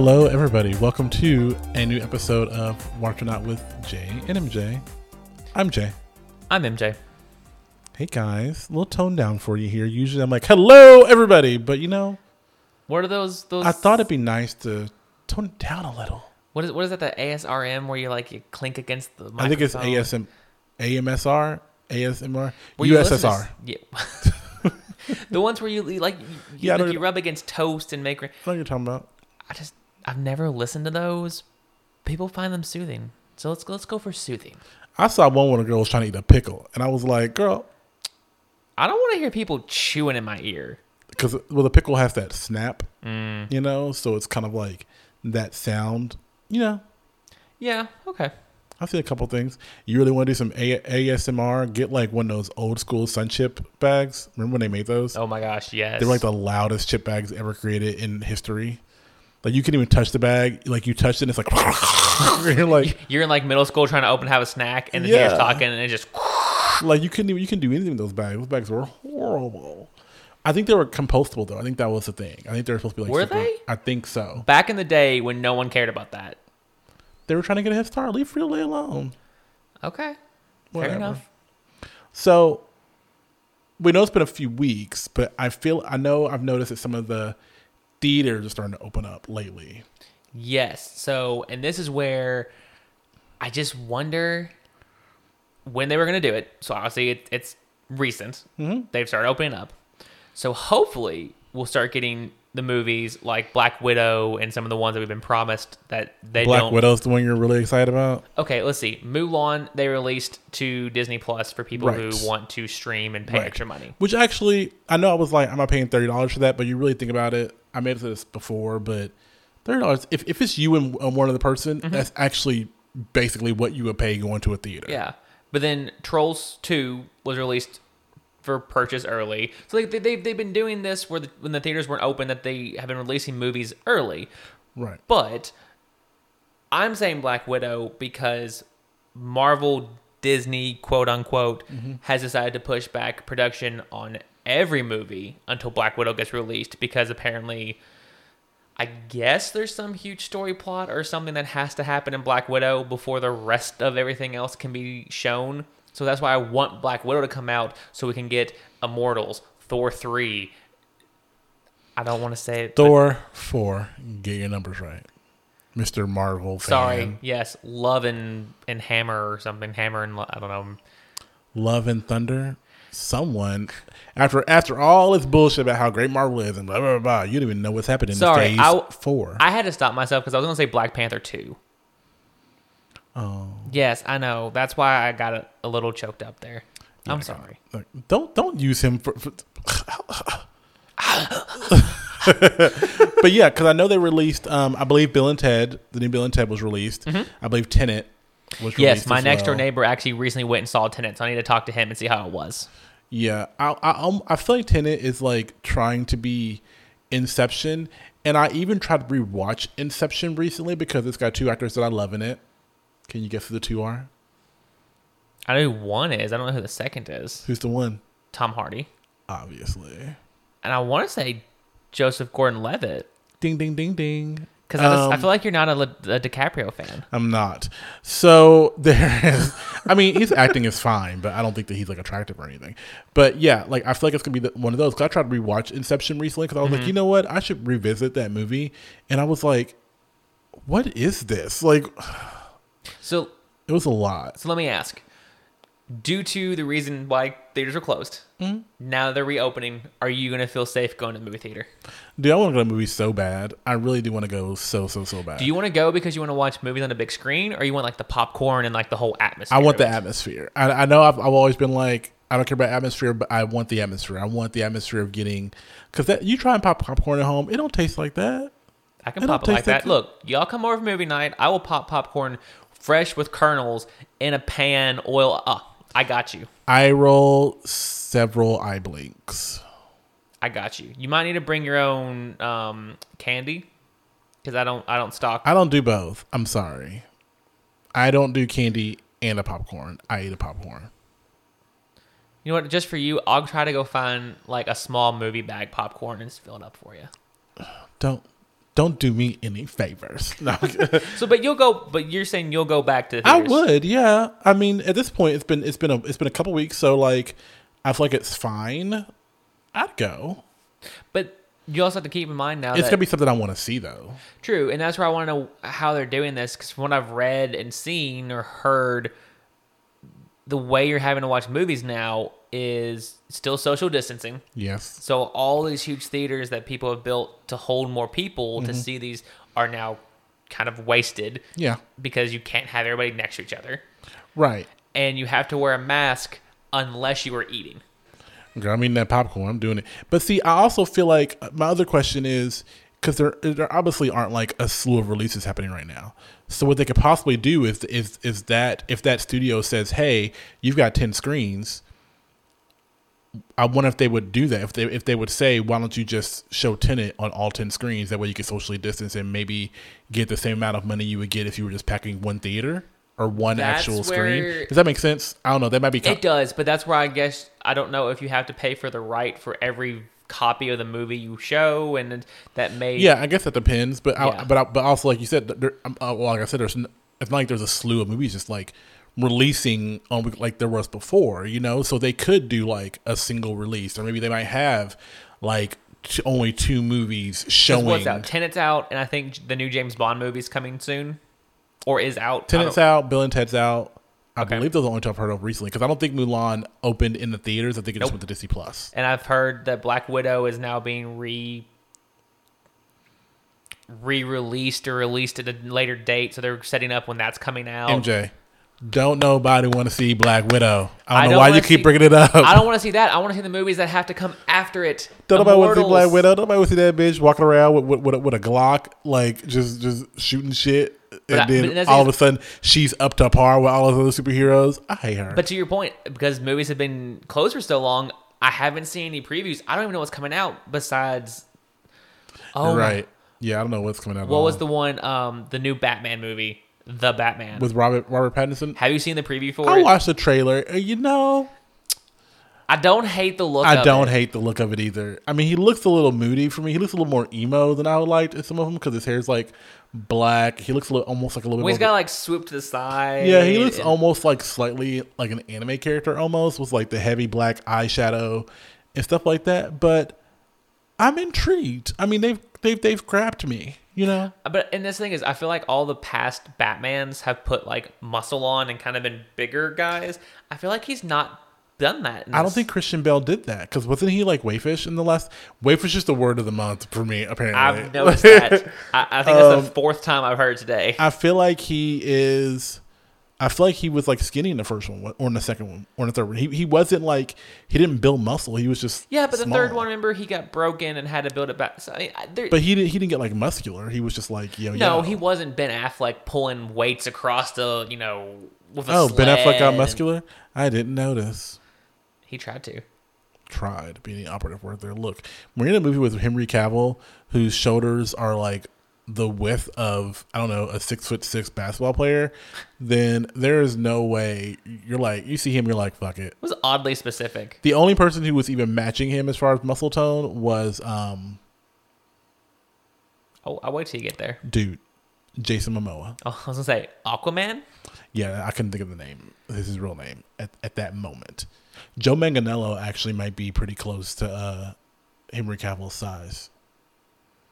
Hello, everybody. Welcome to a new episode of Watch or Not with Jay and MJ. I'm Jay. I'm MJ. Hey, guys. A little tone down for you here. Usually I'm like, hello, everybody. But, you know, What are those? Those I thought it'd be nice to tone it down a little. What is what is that? The ASRM where you like you clink against the microphone? I think it's ASM, AMSR, ASMR, Where USSR. Yeah. the ones where you, like you, Yeah, like you rub against toast and make. I know what you're talking about. I just I've never listened to those. People find them soothing, so let's let's go for soothing. I saw one when a girl was trying to eat a pickle, and I was like, girl, I don't want to hear people chewing in my ear. because well, the pickle has that snap, Mm. you know, so it's kind of like that sound, you know. Yeah. Okay. I've seen a couple things. You really want to do some a- ASMR? Get like one of those old school sun chip bags. Remember when they made those? Oh my gosh. Yes. They were like the loudest chip bags ever created in history. Like you can't even touch the bag. Like you touch it, and it's like you're like You're in like middle school trying to open have a snack, and the Yeah. talking, and it just like you couldn't even you can do anything with those bags. Those bags were horrible. I think they were compostable though. I think that was the thing. I think they were supposed to be like Were super- they? I think so. back in the day when no one cared about that. They were trying to get a head start. Leave Frito-Lay alone. Okay. Whatever. Fair enough. So we know it's been a few weeks, but I feel I know I've noticed that some of the theaters are starting to open up lately. Yes. So, and this is where I just wonder when they were going to do it. So, obviously, it, it's recent. Mm-hmm. They've started opening up. So, hopefully, we'll start getting the movies like Black Widow and some of the ones that we've been promised that they Black don't. Widow's the one you're really excited about. Okay, let's see. Mulan, they released to Disney Plus for people Right. who want to stream and pay Right. extra money. Which actually, I know I was like, I'm not paying thirty dollars for that, but you really think about it. I made this before, but thirty dollars. If if it's you and uh, one other person, that's actually basically what you would pay going to a theater. Mm-hmm. Yeah, but then Trolls Two was released for purchase early. So like they, they they've been doing this where the, when the theaters weren't open, that they have been releasing movies early. Right. But I'm saying Black Widow because Marvel Disney quote unquote has decided to push back production on every movie until Black Widow gets released because apparently I guess there's some huge story plot or something that has to happen in Black Widow before the rest of everything else can be shown. So that's why I want Black Widow to come out so we can get Immortals, Thor 3. I don't want to say it. Thor four. Get your numbers right, Mister Marvel. Fan. Sorry. Yes, Love and, and Hammer or something. Hammer and I don't know. Love and Thunder. Someone after after all this bullshit about how great Marvel is and blah blah blah, you don't even know what's happening Sorry, in phase I- four. I had to stop myself because I was going to say Black Panther 2. oh, Yes, I know. That's why I got a, a little choked up there. I'm sorry. Look, don't don't use him for. for but yeah, because I know they released. Um, I believe Bill and Ted, the new Bill and Ted was released. I believe Tenet. Mm-hmm. Yes, my next door neighbor actually recently went and saw Tenet, so I need to talk to him and see how it was. Yeah, I, I I'm- feel like Tenet is like trying to be Inception, and I even tried to rewatch Inception recently because it's got two actors that I love in it. Can you guess who the two are? I know who one is. I don't know who the second is. Who's the one? Tom Hardy. Obviously. And I want to say Joseph Gordon Levitt Ding ding ding ding. Because I, I Um, feel like you're not a, a DiCaprio fan. I'm not. So there is. I mean, his acting is fine, but I don't think that he's like attractive or anything. But yeah, like I feel like it's gonna be the, one of those. Cause I tried to rewatch Inception recently because I was like, you know what, I should revisit that movie, and I was like, what is this? Like, So it was a lot. So let me ask. Due to the reason why theaters are closed, Mm-hmm. now they're reopening, are you going to feel safe going to the movie theater? Dude, I want to go to a movie so bad. I really do want to go so so so bad. Do you want to go because you want to watch movies on a big screen or you want like the popcorn and like the whole atmosphere? I want the atmosphere. I, I know I've, I've always been like, I don't care about atmosphere, but I want the atmosphere. I want the atmosphere of getting, because that you try and pop popcorn at home, it don't taste like that. I can It'll pop it like that. Look, y'all come over for movie night. I will pop popcorn fresh with kernels in a pan, oil. Ah, I got you. I roll several eye blinks. I got you. You might need to bring your own um, candy because I don't. I don't stock. I don't do both. I'm sorry. I don't do candy and a popcorn. I eat a popcorn. You know what? Just for you, I'll try to go find like a small movie bag popcorn and just fill it up for you. Don't don't do me any favors. No. So, but you'll go. But you're saying you'll go back to. I would, yeah. I mean, at this point, it's been it's been a it's been a couple weeks, so like, I feel like it's fine. I'd go. But you also have to keep in mind now It's that gonna be something I want to see, though. true, and that's where I want to know how they're doing this because from what I've read and seen or heard, the way you're having to watch movies now is still social distancing. Yes. So all these huge theaters that people have built to hold more people to see these are now kind of wasted Yeah. because you can't have everybody next to each other, Right. and you have to wear a mask unless you are eating. Girl, I'm eating that popcorn. I'm doing it. But see, I also feel like uh, my other question is because there there obviously aren't like a slew of releases happening right now. So what they could possibly do is is is that if that studio says, "Hey, you've got ten screens," I wonder if they would do that. If they if they would say, "Why don't you just show Tenet on all ten screens? That way you can socially distance and maybe get the same amount of money you would get if you were just packing one theater." Or one That's actual screen. Does that make sense? I don't know. That might be. It does, but that's where I guess I don't know if you have to pay for the right for every copy of the movie you show, and that may Yeah, I guess that depends, but Yeah. I, but I, but also like you said, there, um, uh, well, like I said, there's it's not like there's a slew of movies just like releasing on like there was before, you know. So they could do like a single release, or maybe they might have like t- only two movies showing. what's out. Tenet's out, and I think the new James Bond movie's coming soon, or is out. I Tenet's out, Bill and Ted's out. I Okay. believe those are the only two I've heard of recently because I don't think Mulan opened in the theaters. I think it just Nope. went to Disney Plus. And I've heard that Black Widow is now being re re-released or released at a later date, so they're setting up when that's coming out. MJ, don't nobody want to see Black Widow. I don't I know don't why you keep see- bringing it up. I don't want to see that. I want to see the movies that have to come after it. Don't nobody want to see Black Widow. Don't nobody want to see that bitch walking around with with, with, a, with a Glock, like just just shooting shit, and I- then all of a sudden she's up to par with all of other superheroes. I hate her. But to your point, because movies have been closed for so long, I haven't seen any previews. I don't even know what's coming out besides. Oh, right? Yeah, I don't know what's coming out. at What was the one? Um, the new Batman movie, The Batman. with Robert Robert Pattinson? have you seen the preview for I it? watched the trailer. Uh, You know, I don't hate the look. I don't it. hate the look of it either. I mean, he looks a little moody for me. He looks a little more emo than I would like in some of them because his hair's like black. He looks a little, almost like a little bit. he's got like swooped to the side. Yeah, he looks and- almost like slightly like an anime character, almost with like the heavy black eyeshadow and stuff like that. But I'm intrigued. I mean, they've they've they've grabbed me. You know, But and this thing is, I feel like all the past Batmans have put like muscle on and kind of been bigger guys. I feel like he's not done that. I don't think Christian Bale did that because wasn't he like Wayfish in the last? Wayfish is the word of the month for me. Apparently, I've noticed that. I, I think that's Um, the fourth time I've heard today. I feel like he is. I feel like he was like skinny in the first one, or in the second one, or in the third one. He he wasn't like he didn't build muscle. He was just yeah, but the third one, remember, he got broken and had to build it back. So, I mean, there, But he didn't. He didn't get like muscular. He was just like yo. no, yo. he wasn't Ben Affleck pulling weights across the, you know, with a Oh, Ben Affleck got muscular. I didn't notice. He tried to. Tried being the operative word there. Look, we're in a movie with Henry Cavill, whose shoulders are like the width of I don't know a six foot six basketball player. Then there is no way you're like you see him, you're like fuck it. It was oddly specific. The only person who was even matching him as far as muscle tone was um Oh, I'll wait till you get there. dude Jason Momoa. Oh, I was gonna say Aquaman. Yeah, I couldn't think of the name. This is his real name at, at that moment. Joe Manganiello actually might be pretty close to uh, Henry Cavill's size.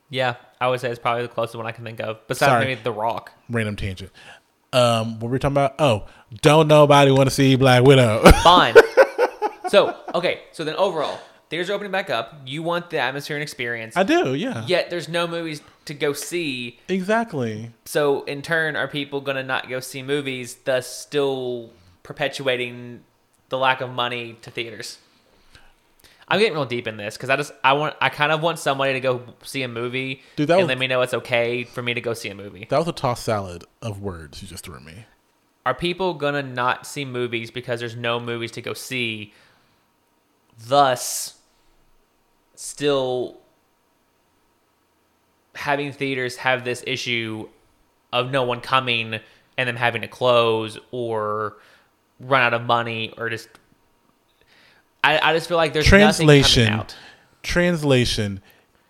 Yeah, I would say it's probably the closest one I can think of. Besides Sorry. maybe The Rock. Random tangent. Um, what were we talking about? Oh, don't nobody want to see Black Widow. Fine. so okay, so then overall, theaters are opening back up. You want the atmosphere and experience. I do, yeah. Yet there's no movies to go see. Exactly. So in turn, are people gonna not go see movies, thus still perpetuating the lack of money to theaters? I'm getting real deep in this because I just I want I kind of want somebody to go see a movie Dude, that and was- let me know it's okay for me to go see a movie. That was a tossed salad of words you just threw at me. Are people gonna not see movies because there's no movies to go see? Thus, still having theaters have this issue of no one coming and them having to close or run out of money or just. I, I just feel like there's nothing Translation. coming out. Translation.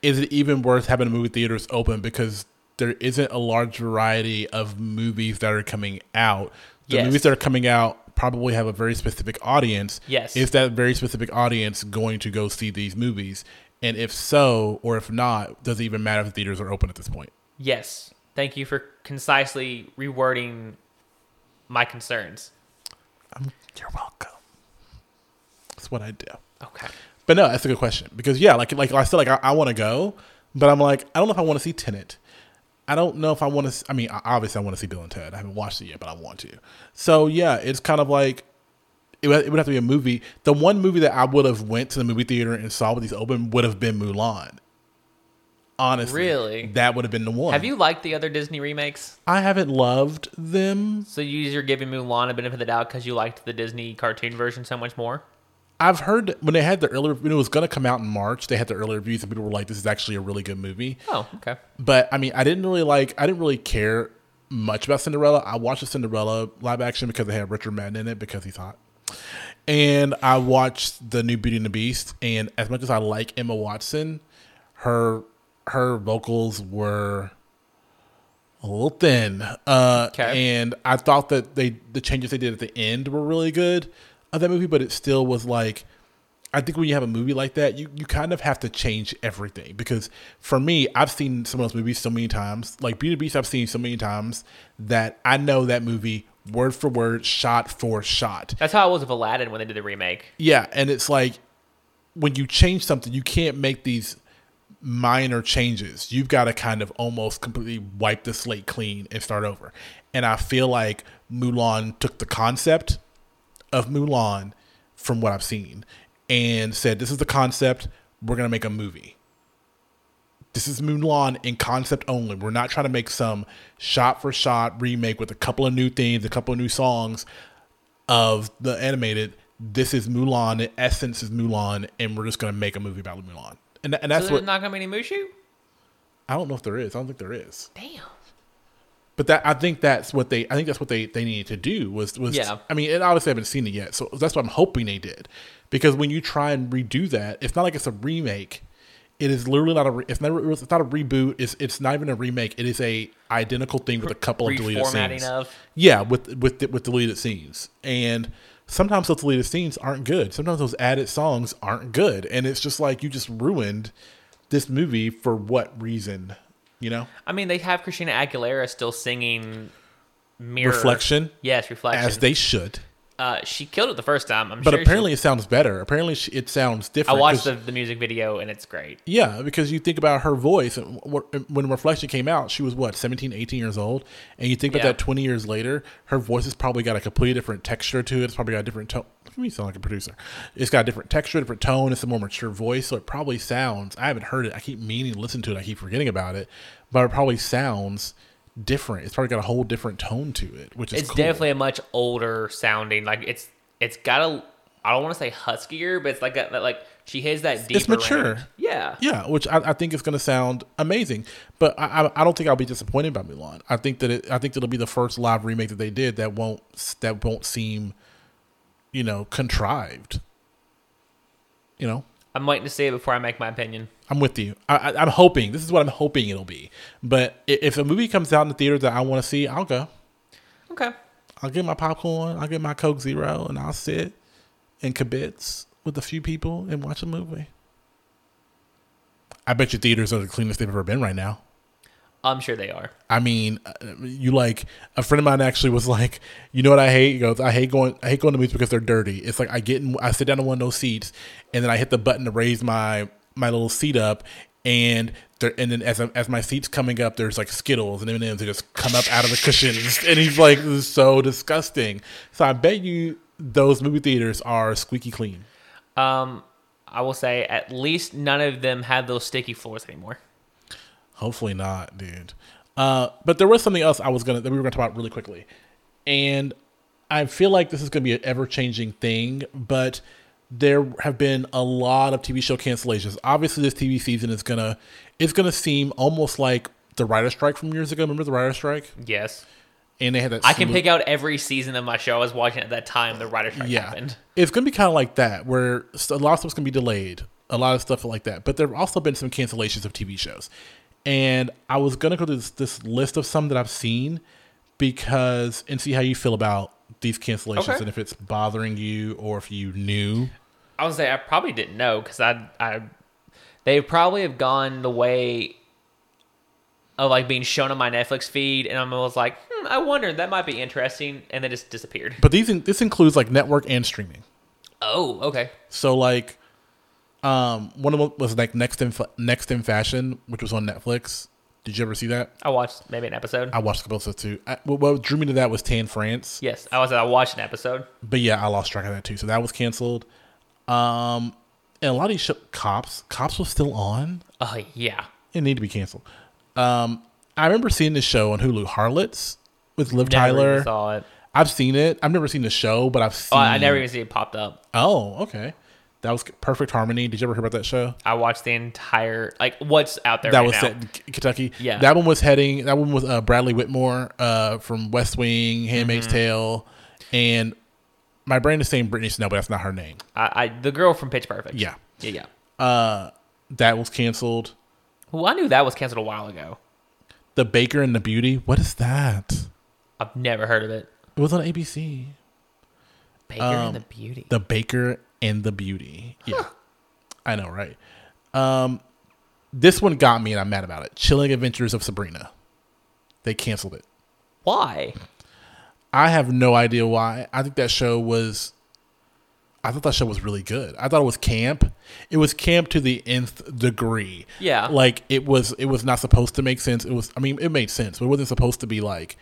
is it even worth having movie theaters open because there isn't a large variety of movies that are coming out. The Yes. movies that are coming out probably have a very specific audience. Yes. Is that very specific audience going to go see these movies? And if so, or if not, does it even matter if the theaters are open at this point? Yes. Thank you for concisely rewording my concerns. Um, you're welcome. That's what I do. Okay. But no, that's a good question because yeah, like like I said, like I, I want to go, but I'm like I don't know if I want to see Tenet. I don't know if I want to. I mean, obviously I want to see Bill and Ted. I haven't watched it yet, but I want to. So yeah, it's kind of like it would, it would have to be a movie. The one movie that I would have went to the movie theater and saw with these open would have been Mulan. Honestly, Really? that would have been the one. Have you liked the other Disney remakes? I haven't loved them. So you- you're giving Mulan a benefit of the doubt because you liked the Disney cartoon version so much more? I've heard when they had the earlier when it was going to come out in March, they had the earlier reviews and people were like, "This is actually a really good movie." Oh, okay. But I mean, I didn't really like. I didn't really care much about Cinderella. I watched the Cinderella live action because they had Richard Madden in it because he's hot, and I watched the new Beauty and the Beast. And as much as I like Emma Watson, her her vocals were a little thin. Uh, Okay. And I thought that they the changes they did at the end were really good of that movie, but it still was like. I think when you have a movie like that, you, you kind of have to change everything because for me, I've seen some of those movies so many times. Like Beauty and the Beast, I've seen so many times that I know that movie word for word, shot for shot. That's how it was with Aladdin when they did the remake. Yeah, and it's like when you change something, you can't make these minor changes. You've got to kind of almost completely wipe the slate clean and start over. And I feel like Mulan took the concept of Mulan from what I've seen and said, This is the concept, we're going to make a movie. This is Mulan in concept only. We're not trying to make some shot for shot remake with a couple of new themes, a couple of new songs of the animated. This is Mulan. The essence is Mulan, and we're just going to make a movie about Mulan. And, and So that's there's what not going to be any Mushu? I don't know if there is. I don't think there is. Damn. But that I think that's what they I think that's what they they needed to do was was Yeah. I mean, it obviously I haven't seen it yet, so that's what I'm hoping they did. Because when you try and redo that, it's not like it's a remake. It is literally not a. Re- it's never. It's not a reboot. It's it's not even a remake. It is a identical thing with a couple of deleted scenes. of. Yeah, with with with deleted scenes, and sometimes those deleted scenes aren't good. Sometimes those added songs aren't good, and it's just like you just ruined this movie for what reason? You know, I mean, they have Christina Aguilera still singing Mirror. reflection Yes, Reflection. as they should, uh, she killed it the first time. I'm but sure she- apparently it sounds better. Apparently she, it sounds I different. watched 'cause- the, the music video and it's great. Yeah, because you think about her voice. When Reflection came out, she was what, 17, 18 years old? And you think about Yeah. that 20 years later, her voice has probably got a completely different texture to it. It's probably got a different tone. Me sound like a producer. It's got a different texture, different tone. It's a more mature voice. So it probably sounds, I haven't heard it. I keep meaning to listen to it. I keep forgetting about it. But it probably sounds different. It's probably got a whole different tone to it, which is It's cool. definitely a much older sounding. Like it's it's got a I don't want to say huskier, but it's like a, like she has that deeper. It's mature. range. Yeah. Yeah, which I, I think is going to sound amazing, but I, I don't think I'll be disappointed by Mulan. I think that it I think it'll be the first live remake that they did that won't that won't seem, you know, contrived. You know, I'm waiting to see it before I make my opinion. I'm with you. I, I, I'm hoping this is what I'm hoping it'll be. But if a movie comes out in the theater that I want to see, I'll go. Okay. I'll get my popcorn. I'll get my Coke Zero, and I'll sit in kibitz with a few people and watch a movie. I bet your theaters are the cleanest they've ever been right now. I'm sure they are. I mean, uh, you like a friend of mine actually was like, you know what I hate? He goes, I hate going, I hate going to movies because they're dirty. It's like I get, in, I sit down in one of those seats, and then I hit the button to raise my my little seat up, and there, and then as as my seat's coming up, there's like Skittles and M and M's that just come up out of the cushions, and he's like, this is so disgusting. So I bet you those movie theaters are squeaky clean. Um, I will say at least none of them have those sticky floors anymore. Hopefully not, dude. Uh, but there was something else I was gonna that we were gonna talk about really quickly, and I feel like this is gonna be an ever changing thing. But there have been a lot of TV show cancellations. Obviously, this TV season is gonna it's gonna seem almost like the writer strike from years ago. Remember the writer strike? Yes. And they had that. I can pick out every season of my show I was watching at that time the writer strike yeah, happened. it's gonna be kind of like that, where a lot of stuff's gonna be delayed. a lot of stuff like that. But there have also been some cancellations of TV shows, and I was gonna go to this, this list of some that I've seen because and see how you feel about these cancellations Okay. and if it's bothering you or if you knew. I would say I probably didn't know because I, I, they probably have gone the way of like being shown on my Netflix feed, and I was like, hmm, I wonder that might be interesting, and then just disappeared. But these in, this includes like network and streaming. Oh, okay. So like, um, one of them was like Next in Next in Fashion, which was on Netflix. Did you ever see that? I watched maybe an episode. I watched a couple episodes too. I, what, what drew me to that was Tan France, yes, I was. I watched an episode. but yeah, I lost track of that too. So that was canceled. Um, and a lot of these show, cops, cops was still on. Oh yeah. It needed to be canceled. Um, I remember seeing this show on Hulu, Harlots, with Liv Never Tyler. saw it. I've seen it. I've never seen the show, but I've Oh, seen. I never even see it popped up. Oh, okay. That was Perfect Harmony. Did you ever hear about that show? I watched the entire like what's out there that right was now. set in K- Kentucky. Yeah. that one was heading. That one was uh, Bradley Whitmore uh, from West Wing, Handmaid's Mm-hmm. Tale, and my brain is saying Brittany Snow, but that's not her name. I, I the girl from Pitch Perfect. Yeah, yeah, yeah. uh, that was canceled. Well, I knew that was canceled a while ago. The Baker and the Beauty. What is that? I've never heard of it. It was on ABC. Baker Um, and the Beauty. The Baker and the Beauty. Yeah, I know, right? Um, this one got me, and I'm mad about it. Chilling Adventures of Sabrina. They canceled it. Why? I have no idea why. I think that show was. I thought that show was really good. I thought it was camp. It was camp to the nth degree. Yeah. Like it was. It was not supposed to make sense. It was. I mean, it made sense, but it wasn't supposed to be like.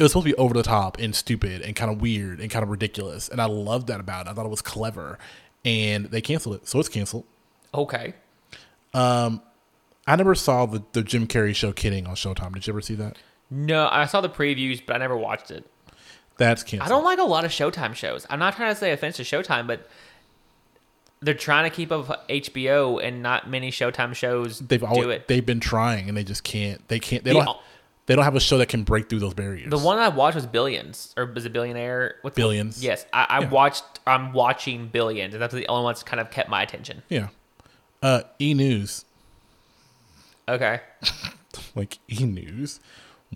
It was supposed to be over the top and stupid and kind of weird and kind of ridiculous. And I loved that about it. I thought it was clever, and they canceled it, so it's canceled. Okay. Um, I never saw the the Jim Carrey show Kidding on Showtime. Did you ever see that? No, I saw the previews, but I never watched it. That's canceled. I don't like a lot of Showtime shows. I'm not trying to say offense to Showtime, but they're trying to keep up with HBO, and not many Showtime shows they've do always it. they've been trying and they just can't they can't they The- don't they don't have a show that can break through those barriers The one I watched was Billions, or was it Billionaire? What's the- Billions. yes, I, I Yeah. watched. I'm watching Billions, and that's the only one that's kind of kept my attention. yeah uh e-news Okay. like e-news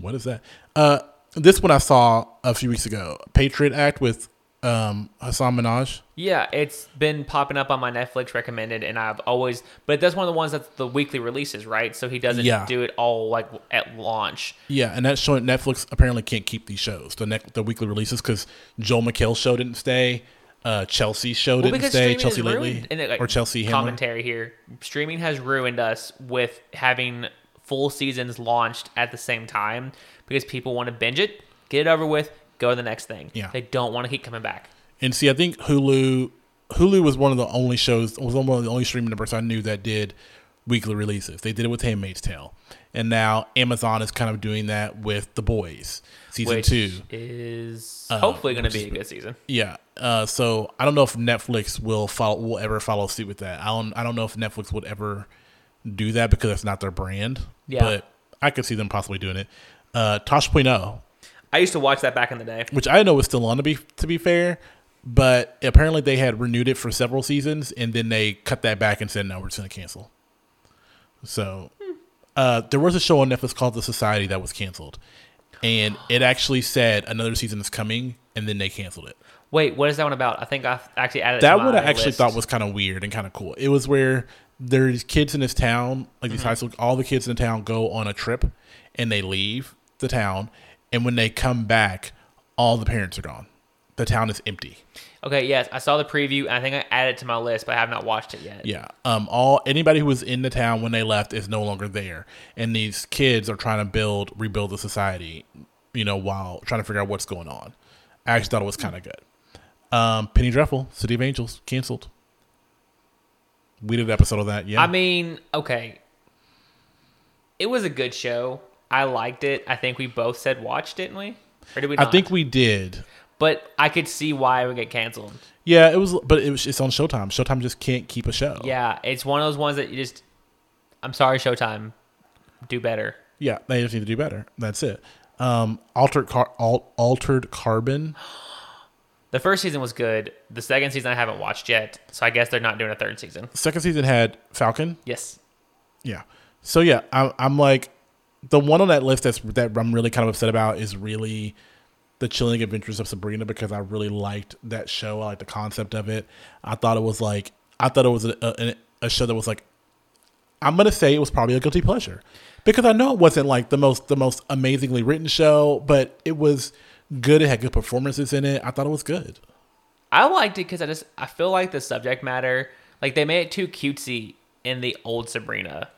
what is that uh this one i saw a few weeks ago patriot act with um hasan minhaj Yeah, it's been popping up on my Netflix recommended, and I've always, but that's one of the ones that's the weekly releases, right? So he doesn't Yeah. do it all like at launch. yeah and that's showing netflix apparently can't keep these shows the next the weekly releases because joel mchale's show didn't stay uh chelsea's show Well, didn't stay chelsea lately it, like, or chelsea commentary here. Streaming has ruined us with having full seasons launched at the same time because people want to binge it, get it over with, go to the next thing. Yeah. They don't want to keep coming back. And see, I think Hulu Hulu was one of the only shows was one of the only streaming networks I knew that did weekly releases. They did it with Handmaid's Tale, and now Amazon is kind of doing that with The Boys season which two. is Uh, hopefully going to be a good season. Yeah. Uh, so I don't know if Netflix will follow will ever follow suit with that. I don't I don't know if Netflix would ever do that because that's not their brand. Yeah. But I could see them possibly doing it. Uh, Tosh Point oh, I used to watch that back in the day. which I know was still on to be to be fair, but apparently they had renewed it for several seasons and then they cut that back and said no, we're just gonna cancel. So uh, there was a show on Netflix called The Society that was canceled, and it actually said another season is coming, and then they canceled it. Wait, what is that one about? I think I actually added it That to one I actually list. thought was kind of weird and kind of cool. It was where there's kids in this town, like these Mm-hmm. high school, all the kids in the town go on a trip, and they leave the town, and when they come back, all the parents are gone. The town is empty. Okay, yes, I saw the preview. And I think I added it to my list, but I have not watched it yet. Yeah. Um. All anybody who was in the town when they left is no longer there, and these kids are trying to build, rebuild the society. You know, while trying to figure out what's going on. I actually thought it was kind of good. Um. Penny Dreadful, City of Angels, canceled. We did an episode of that. Yeah. I mean, okay, it was a good show. I liked it. I think we both said watch, didn't we? Or did we? I think we did. but I could see why it would get canceled. Yeah, it was, but it was. It's on Showtime. Showtime just can't keep a show. Yeah, it's one of those ones that you just. I'm sorry, Showtime. Do better. Yeah, they just need to do better. That's it. Um, altered car, al- altered carbon. The first season was good. The second season I haven't watched yet, so I guess they're not doing a third season. Second season had Falcon. Yes. Yeah. So yeah, I'm, I'm like the one on that list that's that I'm really kind of upset about is really the Chilling Adventures of Sabrina because I really liked that show. I liked the concept of it. I thought it was like I thought it was a, a, a show that was like I'm gonna say it was probably a guilty pleasure because I know it wasn't like the most the most amazingly written show, but it was good. It had good performances in it. I thought it was good. I liked it because I just I feel like the subject matter, like they made it too cutesy in the old Sabrina,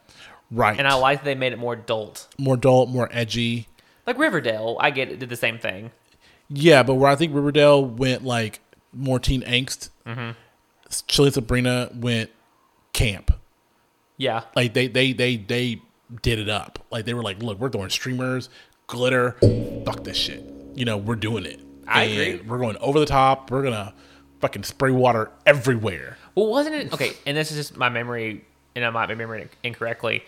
Right. and I like that they made it more adult. more adult, more edgy. Like Riverdale, I get it did the same thing. Yeah, but where I think Riverdale went like more teen angst, Mm-hmm. Chilling Sabrina went camp. Yeah, Like they they they they did it up. Like they were like, look, we're throwing streamers, glitter, fuck this shit. You know, we're doing it. I And agree. We're going over the top. We're gonna fucking spray water everywhere. Well, wasn't it okay? And this is just my memory, and I might be remembering it incorrectly.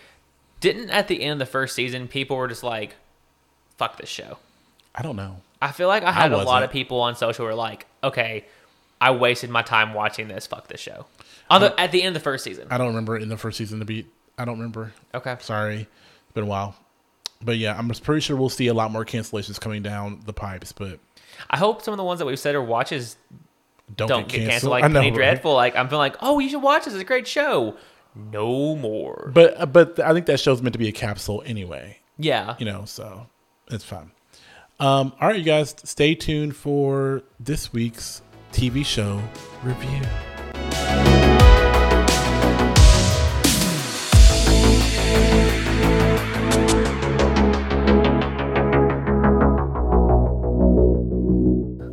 Didn't at the end of the first season, people were just like, "Fuck this show." I don't know. I feel like I had a lot of people on social who were like, "Okay, I wasted my time watching this. Fuck this show." On the at the end of the first season. I don't remember in the first season to be. I don't remember. Okay. Sorry, it's been a while. But yeah, I'm pretty sure we'll see a lot more cancellations coming down the pipes. But I hope some of the ones that we've said are watches don't, don't get canceled, like I know, Penny right? Dreadful. Like I'm feeling like, oh, you should watch this. It's a great show. No more. But uh, but I think that show's meant to be a capsule anyway. Yeah. You know, so it's fine. Um, all right, you guys, stay tuned for this week's TV show review.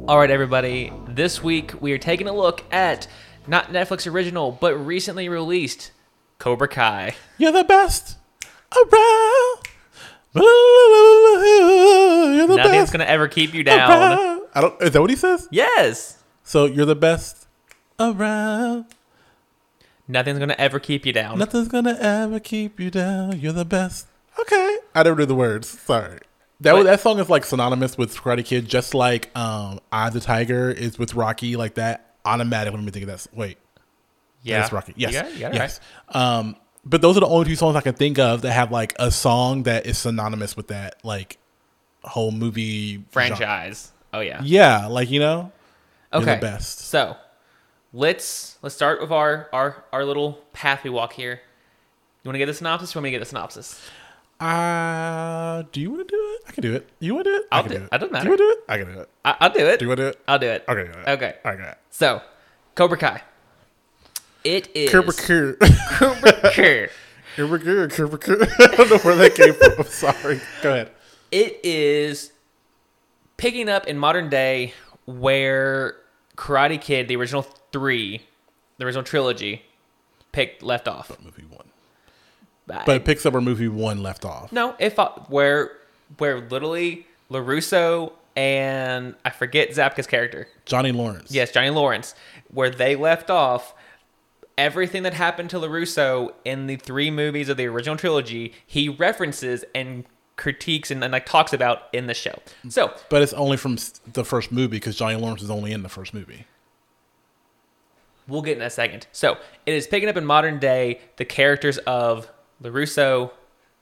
All right, everybody. This week we are taking a look at not Netflix original, but recently released Cobra Kai. You're the best around. You're the Nothing's best gonna ever keep you down. around. I don't. Is that what he says? Yes. So you're the best around. Nothing's gonna ever keep you down. Nothing's gonna ever keep you down. You're the best. Okay. I don't know the words. Sorry. That But- that song is like synonymous with Karate Kid, just like um "Eye the Tiger" is with Rocky. Like that, automatically made me think of that. Wait, yeah, that's Rocky. Yes, You got it, you yes. Um, but those are the only two songs I can think of that have like a song that is synonymous with that like whole movie right. genre. Franchise. Oh yeah. Yeah, like you know, Okay. the best. So let's let's start with our our our little path we walk here. You want to get the synopsis? Or you want me to get the synopsis? Uh, do you want to do it? I can do it. You want to do it? I I'll can do- do it. it doesn't Do matter. you want to do it? I can do it. I, I'll do it. Do you want to do it? I'll do it. Okay. do it. Okay. Okay. So, Cobra Kai. It is. Cobra Kai. Cobra Kai. I don't know where that came from. I'm sorry. Go ahead. It is picking up in modern day where Karate Kid, the original three, the original trilogy, picked left off. Movie one. I- But it picks up where movie one left off. No, if I, where where literally Larusso and I forget Zabka's character. Johnny Lawrence. Yes, Johnny Lawrence, where they left off. Everything that happened to Larusso in the three movies of the original trilogy, he references and critiques and, and like talks about in the show. So But it's only from the first movie because Johnny Lawrence is only in the first movie. we'll get in a second. So it is picking up in modern day the characters of Larusso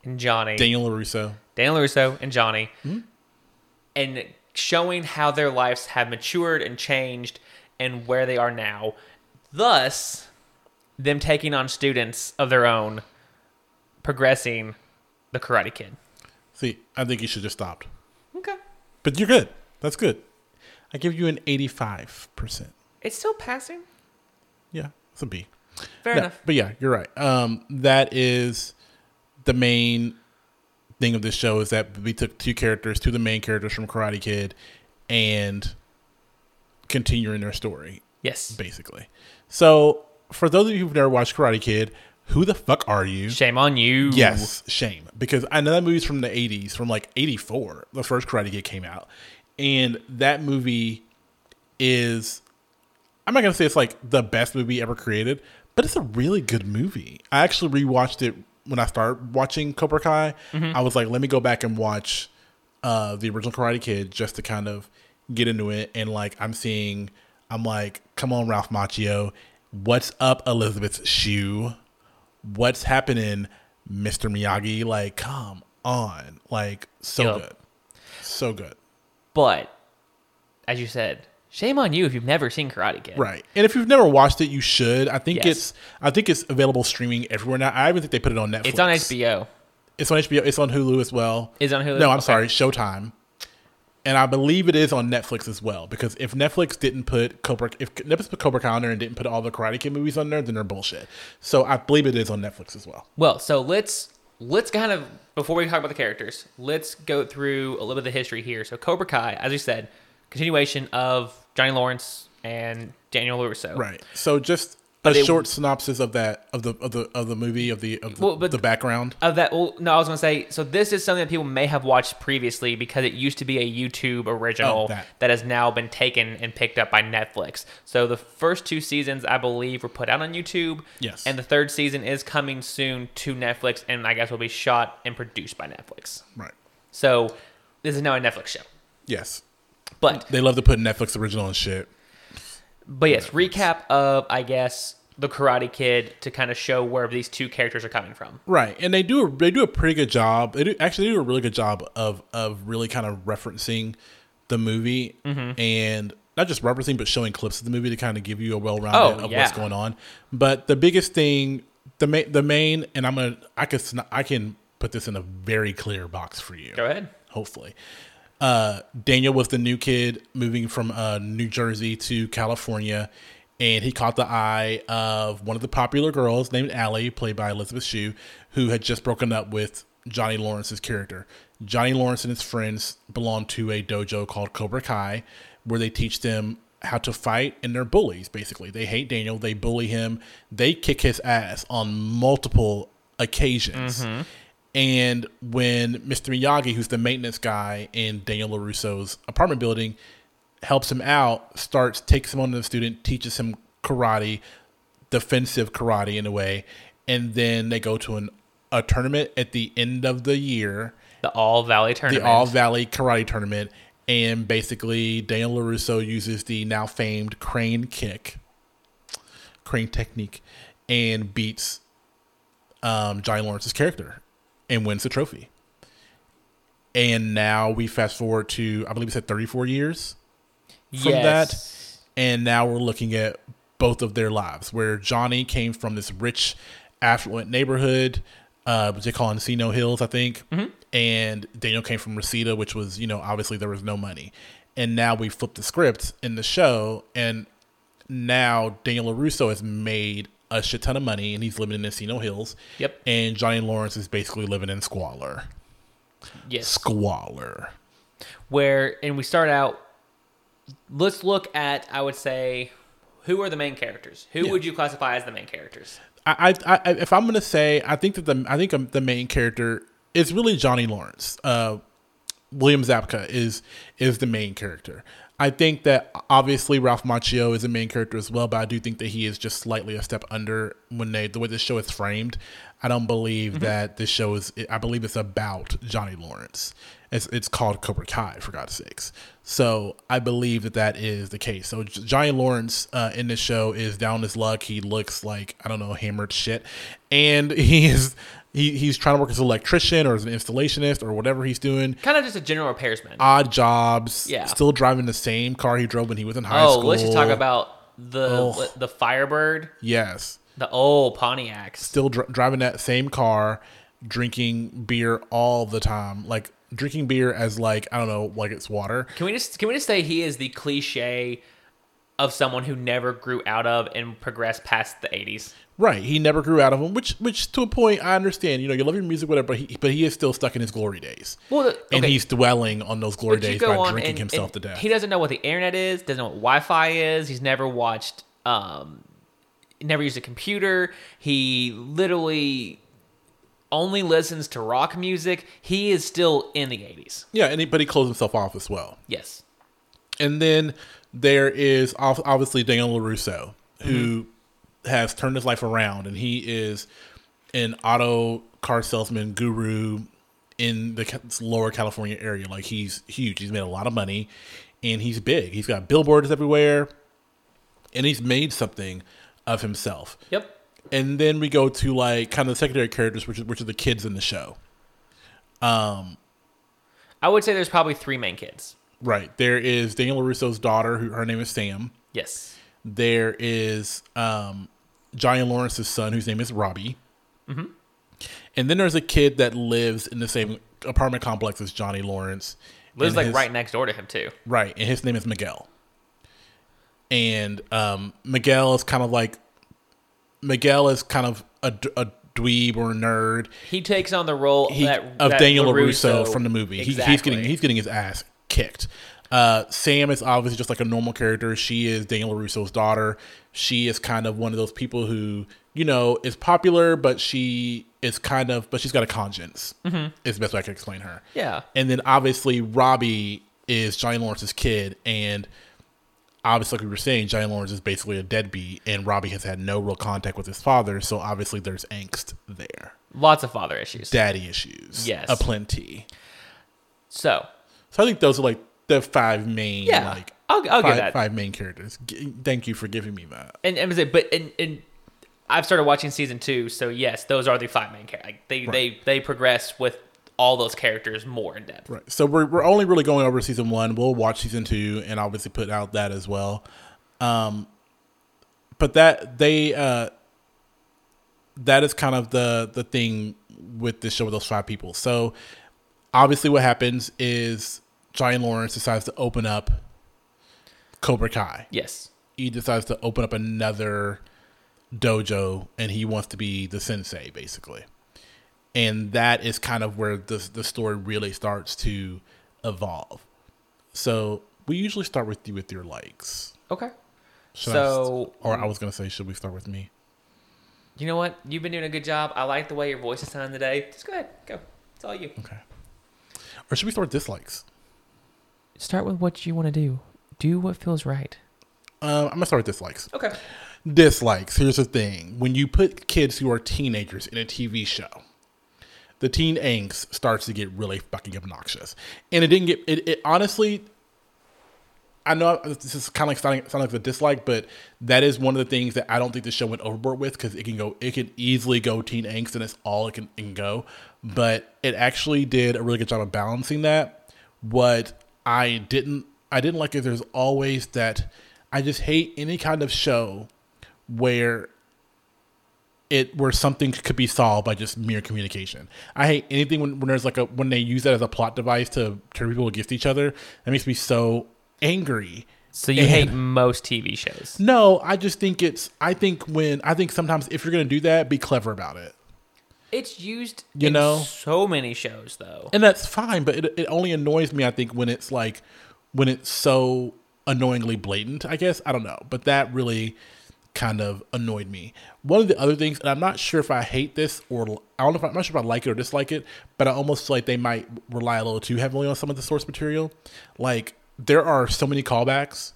and Johnny. Daniel LaRusso. Daniel LaRusso and Johnny, hmm? and showing how their lives have matured and changed and where they are now. Thus, them taking on students of their own, progressing the Karate Kid. See, I think you should have stopped. Okay. But you're good. That's good. I give you an 85%. It's still passing. Yeah, it's a B. Fair No, enough. But yeah, you're right. Um, that is the main thing of this show is that we took two characters, two of the main characters from Karate Kid, and continuing their story Yes. basically. So for those of you who've never watched Karate Kid, who the fuck are you? Shame on you. Yes, shame. Because I know that movie's from the 80s, from like 84. The first Karate Kid came out. And that movie is, I'm not going to say it's like the best movie ever created, but it's a really good movie. I actually rewatched it when I started watching Cobra Kai. I was like, let me go back and watch uh, the original Karate Kid just to kind of get into it. And like, I'm seeing I'm like, come on, Ralph Macchio. What's up, Elizabeth Shue? What's happening, Mr. Miyagi? Like, come on. Like, so Yup. good. So good. But as you said, shame on you if you've never seen Karate Kid. Right. And if you've never watched it, you should. I think Yes. it's I think it's available streaming everywhere now. I even think they put it on Netflix. It's on HBO. It's on HBO. It's on Hulu as well. Is on Hulu? No, I'm Okay. sorry, Showtime. And I believe it is on Netflix as well. Because if Netflix didn't put Cobra, if Netflix put Cobra Kai on there and didn't put all the Karate Kid movies on there, then they're bullshit. So I believe it is on Netflix as well. Well, so let's let's kind of before we talk about the characters, let's go through a little bit of the history here. So Cobra Kai, as you said, continuation of Johnny Lawrence and Daniel LaRusso. Right. So just a short synopsis of that of the of the of the movie of the of the, Well, the background. Of that, well, no, I was gonna say. So this is something that people may have watched previously because it used to be a YouTube original Oh, that. that has now been taken and picked up by Netflix. So the first two seasons, I believe, were put out on YouTube. Yes. And the third season is coming soon to Netflix, and I guess will be shot and produced by Netflix. Right. So this is now a Netflix show. Yes. But They love to put Netflix original and shit. But yes, recap of I guess the Karate Kid to kind of show where these two characters are coming from. Right, and they do a, they do a pretty good job. They do actually they do a really good job of of really kind of referencing the movie Mm-hmm. and not just referencing but showing clips of the movie to kind of give you a well rounded Oh, of yeah. what's going on. But the biggest thing, the main the main, and I'm gonna I can I can put this in a very clear box for you. Go ahead. Hopefully, uh, Daniel was the new kid moving from uh, New Jersey to California, and he caught the eye of one of the popular girls named Allie, played by Elizabeth Shue, who had just broken up with Johnny Lawrence's character. Johnny Lawrence and his friends belong to a dojo called Cobra Kai, where they teach them how to fight, and they're bullies. Basically, they hate Daniel, they bully him, they kick his ass on multiple occasions. And when Mr. Miyagi, who's the maintenance guy in Daniel LaRusso's apartment building, helps him out, starts, takes him on as a student, teaches him karate, defensive karate in a way. And then they go to an, a tournament at the end of the year, The All Valley tournament. the All Valley Karate Tournament. And basically, Daniel LaRusso uses the now famed crane kick, crane technique, and beats um, Johnny Lawrence's character and wins the trophy. And now we fast forward to, I believe it's at 34 years from yes. that. And now we're looking at both of their lives, where Johnny came from this rich, affluent neighborhood, uh, they call Encino Hills, I think. And Daniel came from Reseda, which was, you know, obviously there was no money. And now we flipped the script in the show, and now Daniel LaRusso has made a shit ton of money, and he's living in Encino Hills. Yep. And Johnny Lawrence is basically living in squalor. Yes. Squalor. Where and we start out. Let's look at. I would say, who are the main characters? Who Yeah. would you classify as the main characters? I, I, I if I'm gonna say, I think that the I think the main character is really Johnny Lawrence. Uh, William Zabka is is the main character. I think that obviously Ralph Macchio is the main character as well, but I do think that he is just slightly a step under when they the way the show is framed. I don't believe that this show is. I believe it's about Johnny Lawrence. It's it's called Cobra Kai for God's sakes. So I believe that that is the case. So Johnny Lawrence uh, in this show is down his luck. He looks like I don't know hammered shit, and he is he, he's trying to work as an electrician or as an installationist or whatever he's doing. Kind of just a general repairsman. Odd jobs. Yeah. Still driving the same car he drove when he was in high oh, school. Oh, let's just talk about the Oh. the Firebird, yes. the old Pontiacs. Still dr- driving that same car, drinking beer all the time. Like drinking beer as like I don't know, like it's water. Can we just can we just say he is the cliche of someone who never grew out of and progressed past the 80s? Right. He never grew out of them, which which to a point I understand. You know, you love your music, whatever, but he but he is still stuck in his glory days. Well, the- And he's dwelling on those glory days by drinking and- himself and to death. He doesn't know what the internet is, doesn't know what Wi-Fi is. He's never watched, um, never used a computer. He literally only listens to rock music. He is still in the 80s. yeah, and he, but he closed himself off as well. Yes. And then there is obviously Daniel LaRusso, who Mm-hmm. Has turned his life around, and he is an auto car salesman guru in the lower California area. Like he's huge. He's made a lot of money, and he's big. He's got billboards everywhere. and he's made something of himself. Yep. And then we go to like kind of the secondary characters, which is, which are the kids in the show. Um, I would say there's probably three main kids. Right. There is Daniel LaRusso's daughter, who her name is Sam. Yes. There is um, Johnny Lawrence's son, whose name is Robbie. Mm-hmm. And then there's a kid that lives in the same apartment complex as Johnny Lawrence. Lives like his- right next door to him too. Right, and his name is Miguel. And um, Miguel is kind of like Miguel is kind of a dweeb or a nerd He takes on the role he, that, of that Daniel LaRusso from the movie. He, he's getting he's getting his ass kicked. Uh, Sam is obviously just like a normal character. She is Daniel LaRusso's daughter. She is kind of one of those people who you know is popular, but she is kind of but she's got a conscience. Mm-hmm. Is the best way I can explain her. Yeah. And then obviously Robbie is Johnny Lawrence's kid, and obviously, like we were saying, Johnny Lawrence is basically a deadbeat, and Robbie has had no real contact with his father, so obviously there's angst there, Lots of father issues. daddy issues, Yes. aplenty. so So I think those are like the five main, Yeah, like I'll- I'll five, that. five main characters. G- thank you for giving me that. and and but and, and I've started watching season two, so yes, those are the five main characters. Like they they they progress with all those characters more in depth. Right. So we're we're only really going over season one. We'll watch season two and obviously put out that as well. Um, but that they uh, that is kind of the the thing with this show with those five people. So obviously, what happens is Johnny Lawrence decides to open up Cobra Kai. Yes. He decides to open up another dojo, and he wants to be the sensei, basically. And that is kind of where the the story really starts to evolve. So we usually start with you with your likes. Okay. Should I So- st- or I mm. was gonna say, should we start with me? You know what? You've been doing a good job. I like the way your voice is sounding today. Just go ahead. Go. It's all you. Okay. Or should we start with dislikes? Start with what you want to do. Do what feels right. Um, I'm gonna start with dislikes. Okay. Dislikes. Here's the thing: when you put kids who are teenagers in a TV show, the teen angst starts to get really fucking obnoxious. And it didn't get it. it honestly, I know this is kind of like sounding, sounding like a dislike, but that is one of the things that I don't think the show went overboard with because it can go, it can easily go teen angst, and it's all it can, it can go. But it actually did a really good job of balancing that. What I didn't, I didn't like it. there's always that. I just hate any kind of show where it where something could be solved by just mere communication. I hate anything when, when there's like a when they use that as a plot device to turn people against each other. That makes me so angry. So you And- hate most TV shows. No, I just think it's. I think when I think sometimes if you're gonna do that, be clever about it, It's used You in know? so many shows though. and that's fine. But it it only annoys me. I think when it's like when it's so annoyingly blatant. I guess I don't know, but that really kind of annoyed me. One of the other things, and I'm not sure if I hate this or I don't know if I, I'm not sure if I like it or dislike it, but I almost feel like they might rely a little too heavily on some of the source material. Like there are so many callbacks,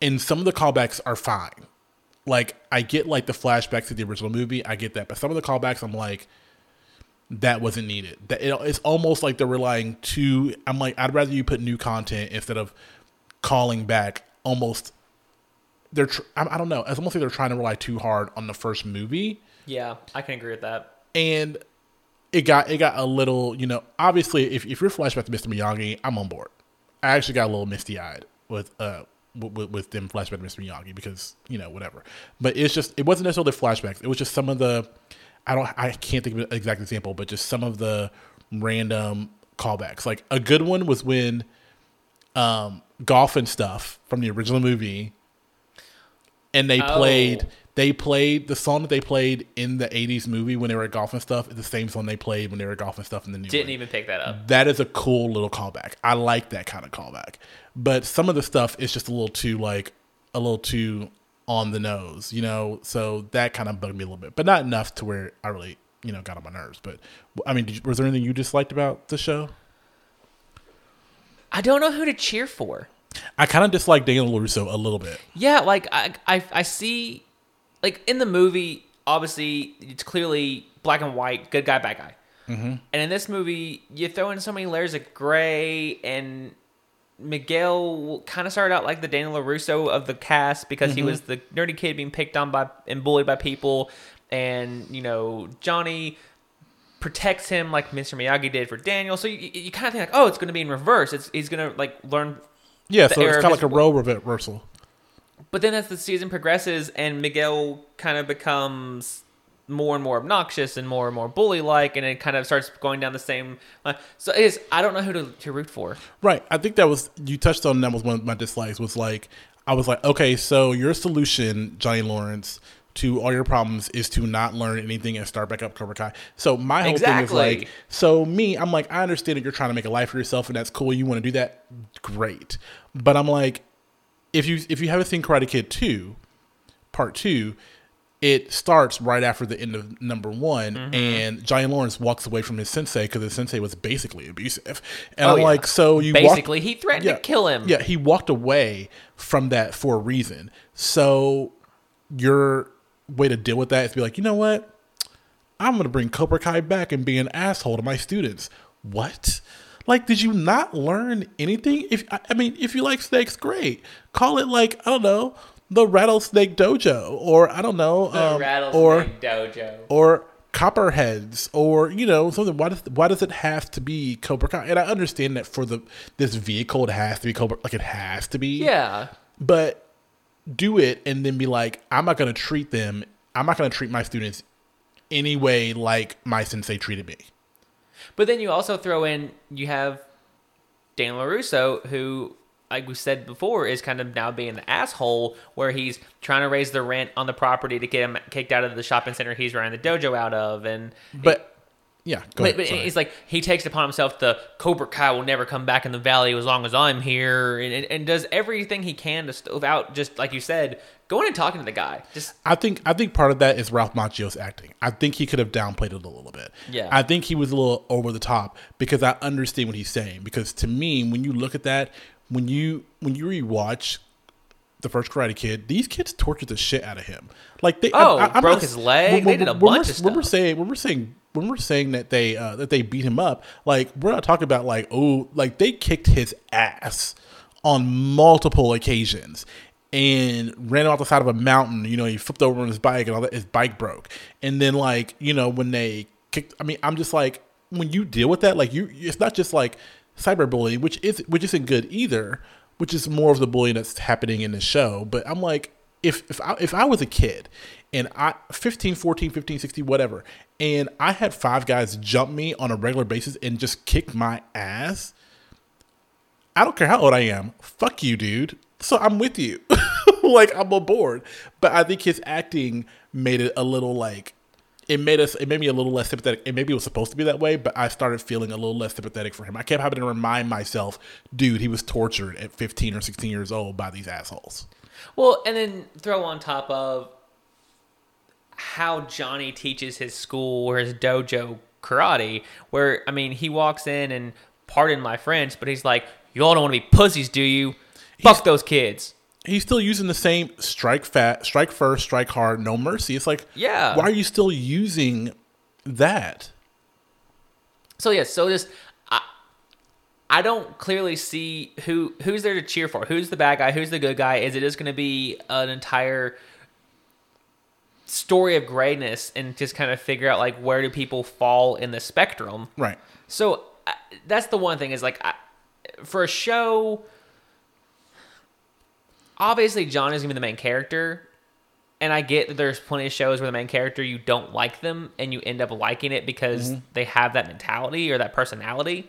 and some of the callbacks are fine. Like I get like the flashbacks to the original movie, I get that, but some of the callbacks I'm like, that wasn't needed. That it, it's almost like they're relying too. I'm like, I'd rather you put new content instead of calling back almost. They're tr- I, I don't know. It's almost like they're trying to rely too hard on the first movie, Yeah, I can agree with that. and it got it got a little. You know, obviously, if if you're flashback to Mr. Miyagi, I'm on board. I actually got a little misty eyed with uh with, with them flashback to Mr. Miyagi because you know whatever. But it's just it wasn't necessarily flashbacks. It was just some of the I don't I can't think of an exact example, but just some of the random callbacks. Like a good one was when um Golf N' Stuff from the original movie and they Oh. played they played the song that they played in the 80s movie when they were at Golf N' Stuff is the same song they played when they were at Golf N' Stuff in the new Didn't one. even pick that up. That is a cool little callback. I like that kind of callback. But some of the stuff is just a little too like a little too on the nose, you know. So that kind of bugged me a little bit, but not enough to where I really, you know, got on my nerves. But I mean, did you, was there anything you disliked about the show? I don't know who to cheer for. I kind of dislike Daniel Larusso a little bit. Yeah, like I, I, I see, like in the movie, obviously it's clearly black and white, good guy, bad guy. Mm-hmm. And in this movie, you throw in so many layers of gray, and Miguel kind of started out like the Daniel LaRusso of the cast because he mm-hmm. was the nerdy kid being picked on by and bullied by people, and you know Johnny protects him like Mr. Miyagi did for Daniel. So you, you kind of think like, oh, it's going to be in reverse. It's he's going to like learn. Yeah, so it's kind of like a role reversal. But then as the season progresses and Miguel kind of becomes more and more obnoxious and more and more bully like, and it kind of starts going down the same. line. So it is. I don't know who to, to root for. Right. I think that was you touched on that was one of my dislikes was like I was like, okay, so your solution, Johnny Lawrence, to all your problems is to not learn anything and start back up Cobra Kai. So my whole thing is like so me, I'm like, I understand that you're trying to make a life for yourself and that's cool. You want to do that, great. But I'm like, if you if you haven't seen Karate Kid 2, part two, it starts right after the end of number one, Mm-hmm. and Johnny Lawrence walks away from his sensei because his sensei was basically abusive. And Oh, I'm yeah. like, so you Basically, he threatened to kill him. Yeah, he walked away from that for a reason. So your way to deal with that is be like, you know what? I'm gonna bring Cobra Kai back and be an asshole to my students. What? Like, did you not learn anything? If I I mean, if you like snakes, great. Call it like I don't know, the Rattlesnake Dojo, or I don't know, um, or Dojo. or Copperheads, or you know something. Why does why does it have to be Cobra Kai? And I understand that for the this vehicle, it has to be Cobra. Like it has to be. Yeah. But do it and then be like, I'm not gonna treat them. I'm not gonna treat my students any way like my sensei treated me. But then you also throw in you have Dan LaRusso, who, like we said before, is kind of now being the asshole where he's trying to raise the rent on the property to get him kicked out of the shopping center he's running the dojo out of, and But yeah, go but, ahead. but it's like he takes upon himself the Cobra Kai will never come back in the valley as long as I'm here, and, and, and does everything he can to stove out, just like you said, going and talking to the guy. Just I think I think part of that is Ralph Macchio's acting. I think he could have downplayed it a little bit. Yeah. I think he was a little over the top because I understand what he's saying. Because to me, when you look at that, when you when you rewatch the first Karate Kid, these kids tortured the shit out of him. Like they Oh, I'm broke not- his leg. when- They did a when bunch we're, of When we're saying when we're saying when we're saying that they uh, that they beat him up, like we're not talking about like oh like they kicked his ass on multiple occasions and ran off the side of a mountain. You know, he flipped over on his bike and all that. His bike broke. And then like you know when they kicked, I mean, I'm just like when you deal with that, like you, it's not just like cyberbullying, which is which isn't good either. Which is more of the bullying that's happening in the show. But I'm like, if if I, if I was a kid and I 15, 14, 15, 16, whatever, and I had five guys jump me on a regular basis and just kick my ass, I don't care how old I am. Fuck you, dude. So I'm with you. like I'm on board. But I think his acting made it a little like it made us it made me a little less sympathetic. And maybe it was supposed to be that way, but I started feeling a little less sympathetic for him. I kept having to remind myself, dude, he was tortured at 15 or 16 years old by these assholes. Well, and then throw on top of how Johnny teaches his school or his dojo karate, where I mean, he walks in and pardon my French, but he's like, "You all don't want to be pussies, do you? Fuck those kids." He's still using the same strike fat, strike first, strike hard, no mercy. It's like, Yeah. why are you still using that? So yeah, so just I, I don't clearly see who who's there to cheer for. Who's the bad guy? Who's the good guy? Is it just going to be an entire story of grayness and just kind of figure out like where do people fall in the spectrum? Right. So I, that's the one thing is like I, for a show. Obviously, John is gonna be the main character, and I get that there's plenty of shows where the main character you don't like them and you end up liking it because they have that mentality or that personality.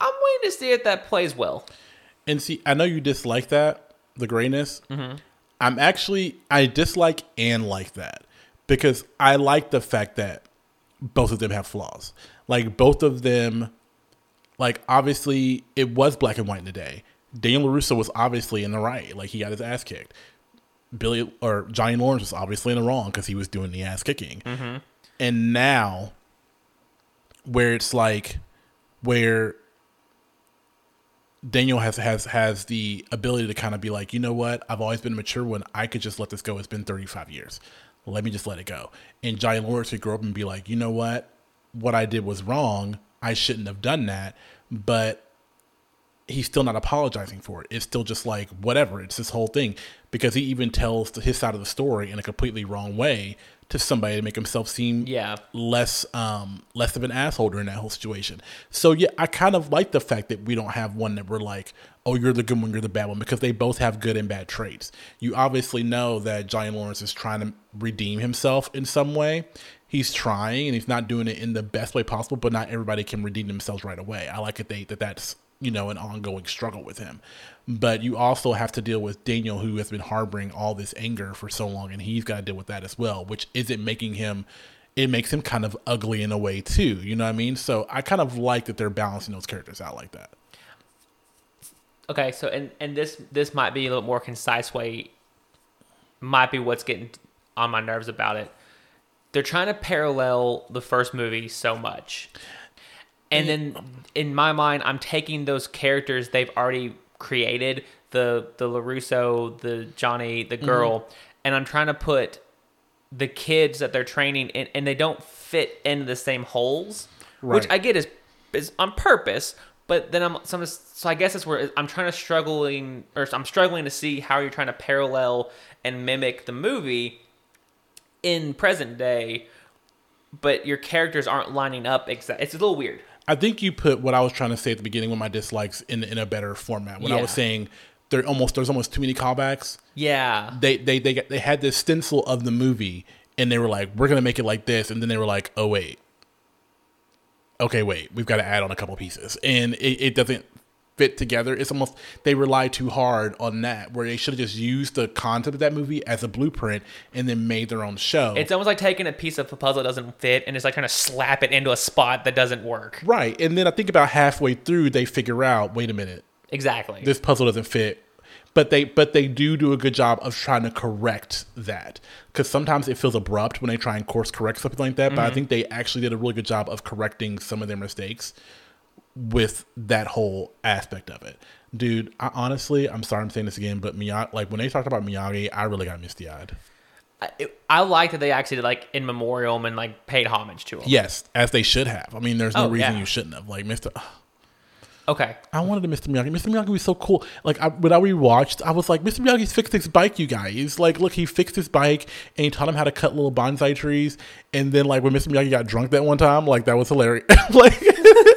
I'm waiting to see if that plays well. And see, I know you dislike that, the grayness. Mm-hmm. I'm actually, I dislike and like that because I like the fact that both of them have flaws. Like, both of them, like, obviously, it was black and white in the day. Daniel LaRusso was obviously in the right. Like, he got his ass kicked. Billy, or Johnny Lawrence was obviously in the wrong because he was doing the ass kicking. Mm-hmm. And now, where it's like, where Daniel has has has the ability to kind of be like, you know what? I've always been mature when I could just let this go. It's been 35 years. Let me just let it go. And Johnny Lawrence could grow up and be like, you know what? What I did was wrong. I shouldn't have done that. But he's still not apologizing for it. It's still just like whatever. It's this whole thing because he even tells his side of the story in a completely wrong way to somebody to make himself seem Yeah. less um less of an asshole during that whole situation. So yeah, I kind of like the fact that we don't have one that we're like, oh, you're the good one, you're the bad one, because they both have good and bad traits. You obviously know that Johnny Lawrence is trying to redeem himself in some way. He's trying and he's not doing it in the best way possible, but not everybody can redeem themselves right away. I like it that that's you know an ongoing struggle with him. But you also have to deal with Daniel, who has been harboring all this anger for so long, and he's got to deal with that as well, which isn't making him. It makes him kind of ugly in a way too. You know what I mean? So I kind of like that they're balancing those characters out like that. Okay, so and and this this might be a little more concise way. Might be what's getting on my nerves about it. They're trying to parallel the first movie so much, and then in my mind, I'm taking those characters they've already created the the Larusso, the Johnny, the mm-hmm. girl, and I'm trying to put the kids that they're training in, and they don't fit into the same holes, which I get is is on purpose. But then I'm some so I guess that's where I'm trying to struggling or I'm struggling to see how you're trying to parallel and mimic the movie in present day, but your characters aren't lining up exactly. It's a little weird. I think you put what I was trying to say at the beginning with my dislikes in in a better format. When I was saying there almost there's almost too many callbacks. Yeah, They they they they had this stencil of the movie and they were like, we're gonna make it like this, and then they were like, oh wait, okay wait, we've got to add on a couple pieces, and it, it doesn't fit together. It's almost they rely too hard on that, where they should have just used the concept of that movie as a blueprint and then made their own show. it's almost like taking a piece of a puzzle that doesn't fit and it's like trying to slap it into a spot that doesn't work. right, and then I think about halfway through they figure out, wait a minute, Exactly. this puzzle doesn't fit but they but they do do a good job of trying to correct that because sometimes it feels abrupt when they try and course correct something like that but i mm-hmm. think they actually did a really good job of correcting some of their mistakes with that whole aspect of it dude I, honestly i'm sorry i'm saying this again but miyagi like when they talked about miyagi i really got misty-eyed I, I like that they actually did like in memoriam and like paid homage to him. yes as they should have i mean there's no Oh, reason yeah. you shouldn't have like mr Okay. I wanted to Mr. Miyagi. Mr. Miyagi was so cool. Like I, when I rewatched, I was like, Mr. Miyagi's fixed his bike, you guys. Like, look, he fixed his bike and he taught him how to cut little bonsai trees. And then, like when Mr. Miyagi got drunk that one time, like that was hilarious. like,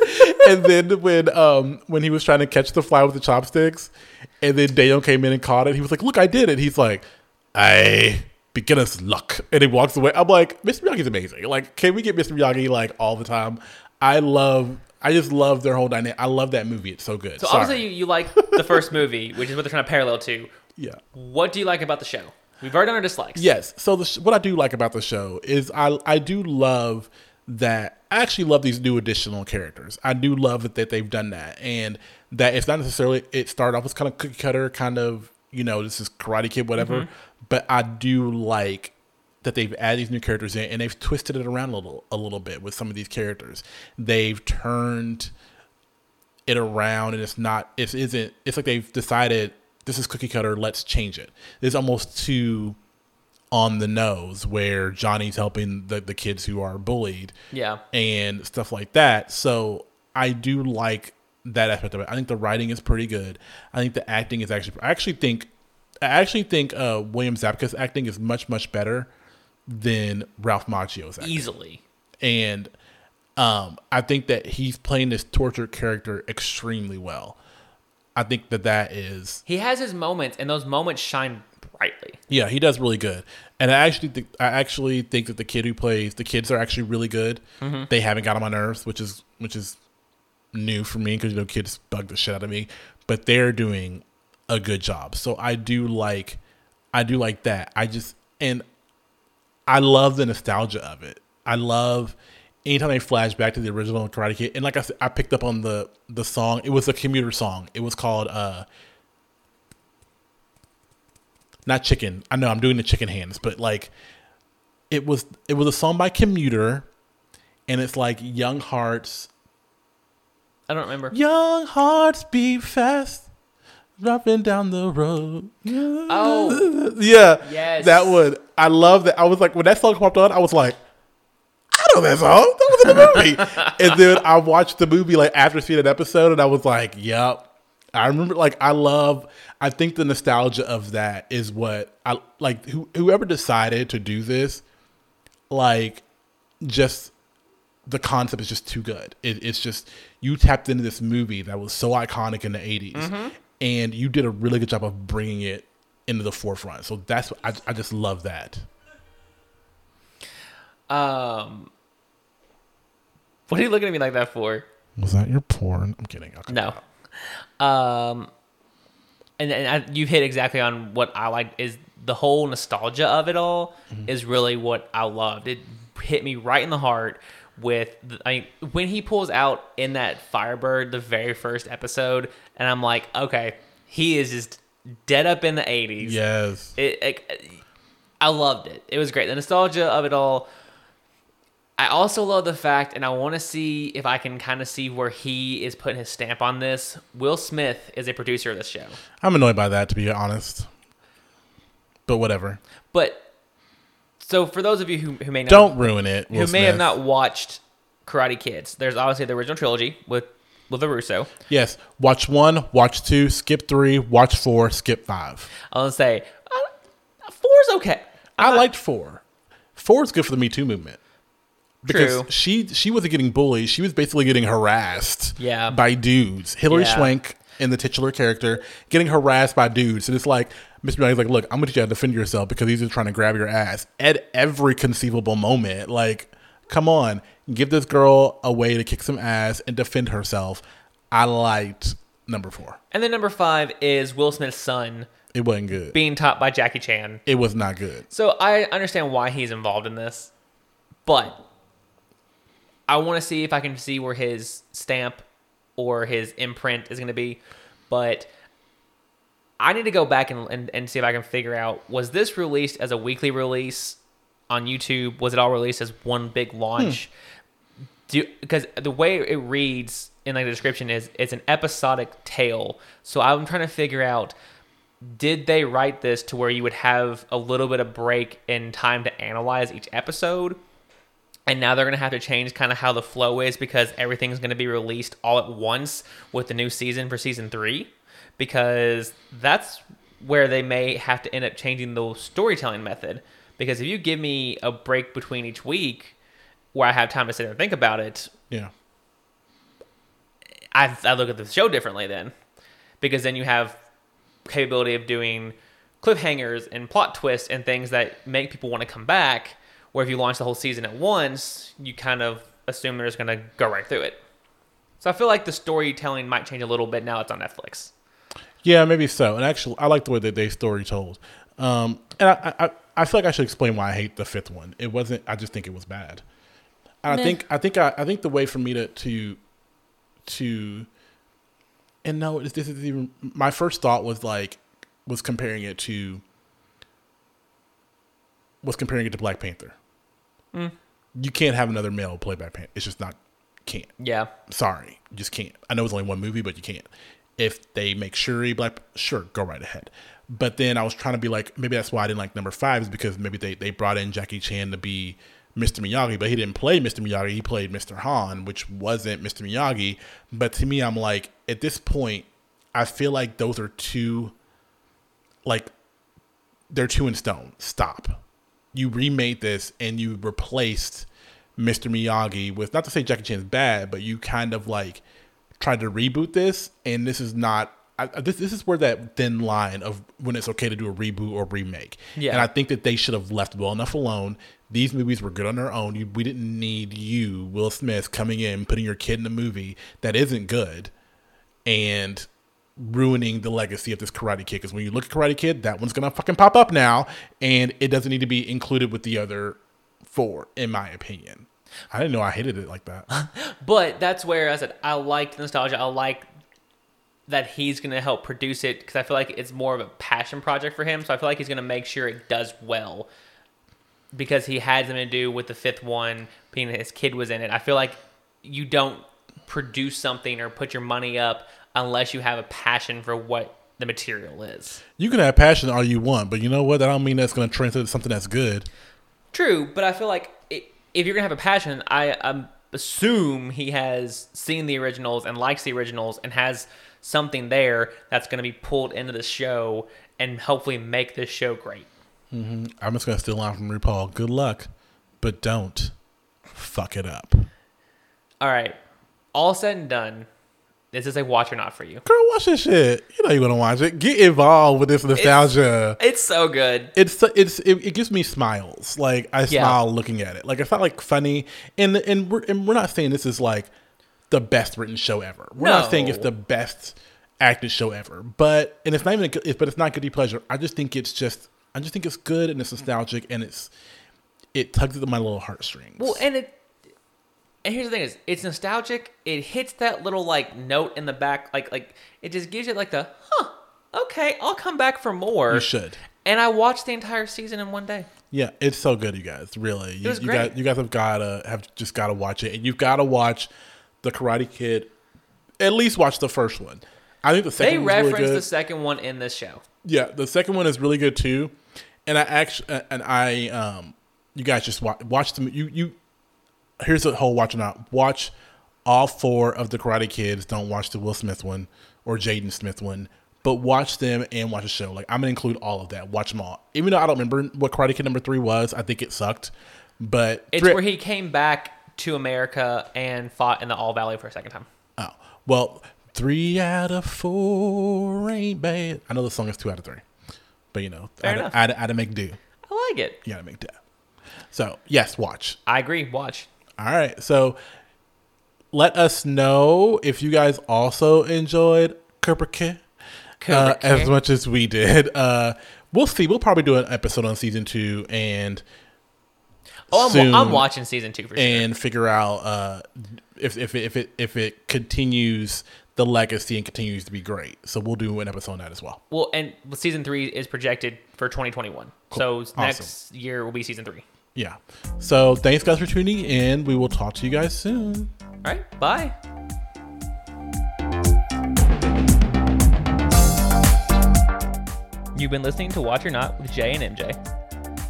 and then when um when he was trying to catch the fly with the chopsticks, and then Daniel came in and caught it, he was like, "Look, I did it." He's like, "I." Beginner's luck, and he walks away. I'm like, Mr. Miyagi's amazing. Like, can we get Mr. Miyagi like all the time? I love, I just love their whole dynamic. I love that movie. It's so good. So Sorry. obviously you, you like the first movie, which is what they're trying to parallel to. yeah. What do you like about the show? We've already done our dislikes. Yes. So the sh- what I do like about the show is I I do love that. I actually love these new additional characters. I do love that, that they've done that, and that it's not necessarily it started off as kind of cookie cutter, kind of you know this is Karate Kid, whatever. Mm-hmm. But I do like that they've added these new characters in, and they've twisted it around a little a little bit with some of these characters. They've turned it around and it's not it isn't it's like they've decided this is cookie cutter let's change it it's almost too on the nose where johnny's helping the, the kids who are bullied Yeah. and stuff like that so i do like that aspect of it i think the writing is pretty good i think the acting is actually i actually think i actually think uh william zabka's acting is much much better than ralph macchio's acting Easily. and um, I think that he's playing this tortured character extremely well. I think that that is He has his moments, and those moments shine brightly. yeah, he does really good. And I actually think I actually think that the kid who plays the kids are actually really good. They haven't got on my nerves, which is which is new for me because you know kids bug the shit out of me, but they're doing a good job. So I do like I do like that. I just and I love the nostalgia of it. I love anytime they flash back to the original Karate Kid. And like I said, I picked up on the the song. It was a commuter song. It was called uh not chicken. I know I'm doing the chicken hands, but like it was it was a song by Commuter and it's like young hearts I don't remember. young hearts beat fast dropping down the road. Oh. yeah. Yes. That one. I love that. I was like when that song popped on, I was like I know that song. That was in the movie. and then I watched the movie like after seeing an episode and I was like, Yep. I remember, like, I love. I think the nostalgia of that is what I like. Who, whoever decided to do this, like, just the concept is just too good. It, it's just you tapped into this movie that was so iconic in the 80s and you did a really good job of bringing it into the forefront. So that's I, I just love that. Um, what are you looking at me like that for? Was that your porn? I'm kidding. Okay. No. Um, and, and I, you hit exactly on what I like is the whole nostalgia of it all is really what I loved. It hit me right in the heart with the, I mean, when he pulls out in that Firebird the very first episode, and I'm like, okay, he is just dead up in the 80s. Yes. It, it, I loved it. It was great. The nostalgia of it all. I also love the fact, and I want to see if I can kind of see where he is putting his stamp on this. Will Smith is a producer of this show, I'm annoyed by that to be honest. But whatever. but so for those of you who, who may not Don't ruin it. who Will may have not watched Karate Kids, there's obviously the original trilogy with with the Russo. Yes. Watch one, watch two, skip three, watch four, skip five. I'll say uh, four's okay. I'm I not- liked four. Four is good for the Me Too movement. Because True. she she wasn't getting bullied. She was basically getting harassed Yeah. by dudes. Hilary Yeah. Swank in the titular character getting harassed by dudes. And it's like Mr. Miyagi's like, look, I'm gonna teach you how to defend yourself because he's just trying to grab your ass at every conceivable moment. Like, come on, give this girl a way to kick some ass and defend herself. I liked number four. And then number five is Will Smith's son It wasn't good. being taught by Jackie Chan. It was not good. So I understand why he's involved in this, but I want to see if I can see where his stamp or his imprint is going to be. But I need to go back and, and, and see if I can figure out was this released as a weekly release on YouTube? Was it all released as one big launch? Do because the way it reads in like the description is it's an episodic tale. So I'm trying to figure out did they write this to where you would have a little bit of break in time to analyze each episode? And now they're going to have to change kind of how the flow is because everything's going to be released all at once with the new season for season three. Because that's where they may have to end up changing the storytelling method. Because if you give me a break between each week where I have time to sit and think about it, Yeah. I, I look at the show differently then because then you have capability of doing cliffhangers and plot twists and things that make people want to come back where if you launch the whole season at once you kind of assume they're just going to go right through it so i feel like the storytelling might change a little bit now it's on netflix Yeah, maybe so. And actually, I like the way that they story told. Um, and I, I, I feel like I should explain why I hate the fifth one. It wasn't. I just think it was bad. And I think I think I, I think the way for me to to to and no, this this is even my first thought was like was comparing it to was comparing it to Black Panther. You can't have another male play Black Panther. It's just not can't. yeah Sorry, you just can't. I know it's only one movie, but you can't. If they make Shuri black, sure, go right ahead. But then I was trying to be like, maybe that's why I didn't like number five is because maybe they, they brought in Jackie Chan to be Mr. Miyagi, but he didn't play Mr. Miyagi. He played Mr. Han, which wasn't Mr. Miyagi. But to me, I'm like, at this point, I feel like those are two, like, they're two in stone. Stop. You remade this and you replaced Mr. Miyagi with not to say Jackie Chan's bad, but you kind of like tried to reboot this, and this is not. I, this this is where that thin line of when it's okay to do a reboot or remake. Yeah. and I think that they should have left well enough alone. These movies were good on their own. You, we didn't need you, Will Smith, coming in putting your kid in a movie that isn't good, and ruining the legacy of this Karate Kid. Because when you look at Karate Kid, that one's gonna fucking pop up now, and it doesn't need to be included with the other four, in my opinion. I didn't know I hated it like that. But that's where I said I liked nostalgia. I like that he's going to help produce it because I feel like it's more of a passion project for him. So I feel like he's going to make sure it does well because he had something to do with the fifth one, being that his kid was in it. I feel like you don't produce something or put your money up unless you have a passion for what the material is. You can have passion all you want, but you know what? That don't mean that's gonna translate to something that's good. True, but I feel like i if you're gonna have a passion, I um, assume he has seen the originals and likes the originals and has something there that's going to be pulled into the show and hopefully make this show great. I'm just gonna steal a line from RuPaul. Good luck, but don't fuck it up. All right, all said and done, this is a watch or not for you. Girl, watch this shit. You know you wanna watch it. Get involved with this nostalgia. It's so good. It's it's it, it gives me smiles. Like I Yeah. smile looking at it. Like it's not like funny. And and we're and we're not saying this is like the best written show ever. We're not saying it's the best acted show ever. But and it's not even a but it's not guilty pleasure. I just think it's just I just think it's good and it's nostalgic and it's it tugs at my little heartstrings. Well, and it. And here's the thing: is it's nostalgic. It hits that little like note in the back, like like it just gives it like the huh. Okay, I'll come back for more. you should. And I watched the entire season in one day. Yeah, it's so good, you guys. Really, you, was you great. guys, you guys have gotta have just gotta watch it, and you've gotta watch the Karate Kid. At least watch the first one. I think the They second really reference good. the second one in this show. Yeah, the second one is really good too. And I actually, and I, um, you guys just watch, watch them. You, you, here's the whole watch or not. Watch all four of the Karate Kids. Don't watch the Will Smith one or Jaden Smith one, but watch them and watch the show. Like I'm gonna include all of that. Watch them all. Even though I don't remember what Karate Kid number three was, I think it sucked. But It's three- where he came back to America and fought in the All Valley for a second time. Oh well, three out of four ain't bad. I know the song is two out of three, but you know, Fair I, enough. I, I, had to make do. I like it. You gotta make do. So yes, watch. I agree. Watch. All right. So let us know if you guys also enjoyed Kai uh, as much as we did. Uh, we'll see. We'll probably do an episode on season two and Oh, I'm, I'm watching season two for sure. and figure out uh, if if it, if it if it continues the legacy and continues to be great. So we'll do an episode on that as well. Well, and season three is projected for 2021. So next year will be season three. Yeah. So thanks guys for tuning in. We will talk to you guys soon. All right. Bye. You've been listening to Watch or Not with Jay and MJ.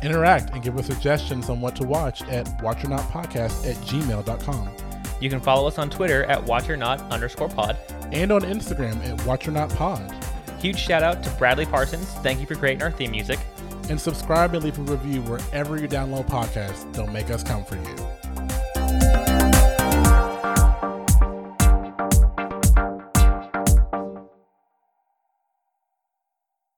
Interact and give us suggestions on what to watch at watchornotpodcast at gmail.com You can follow us on Twitter at Watch or Not underscore pod. and on Instagram at watchornotpod. Huge shout out to Bradley Parsons. Thank you for creating our theme music. And subscribe and leave a review wherever you download podcasts. Don't make us come for you.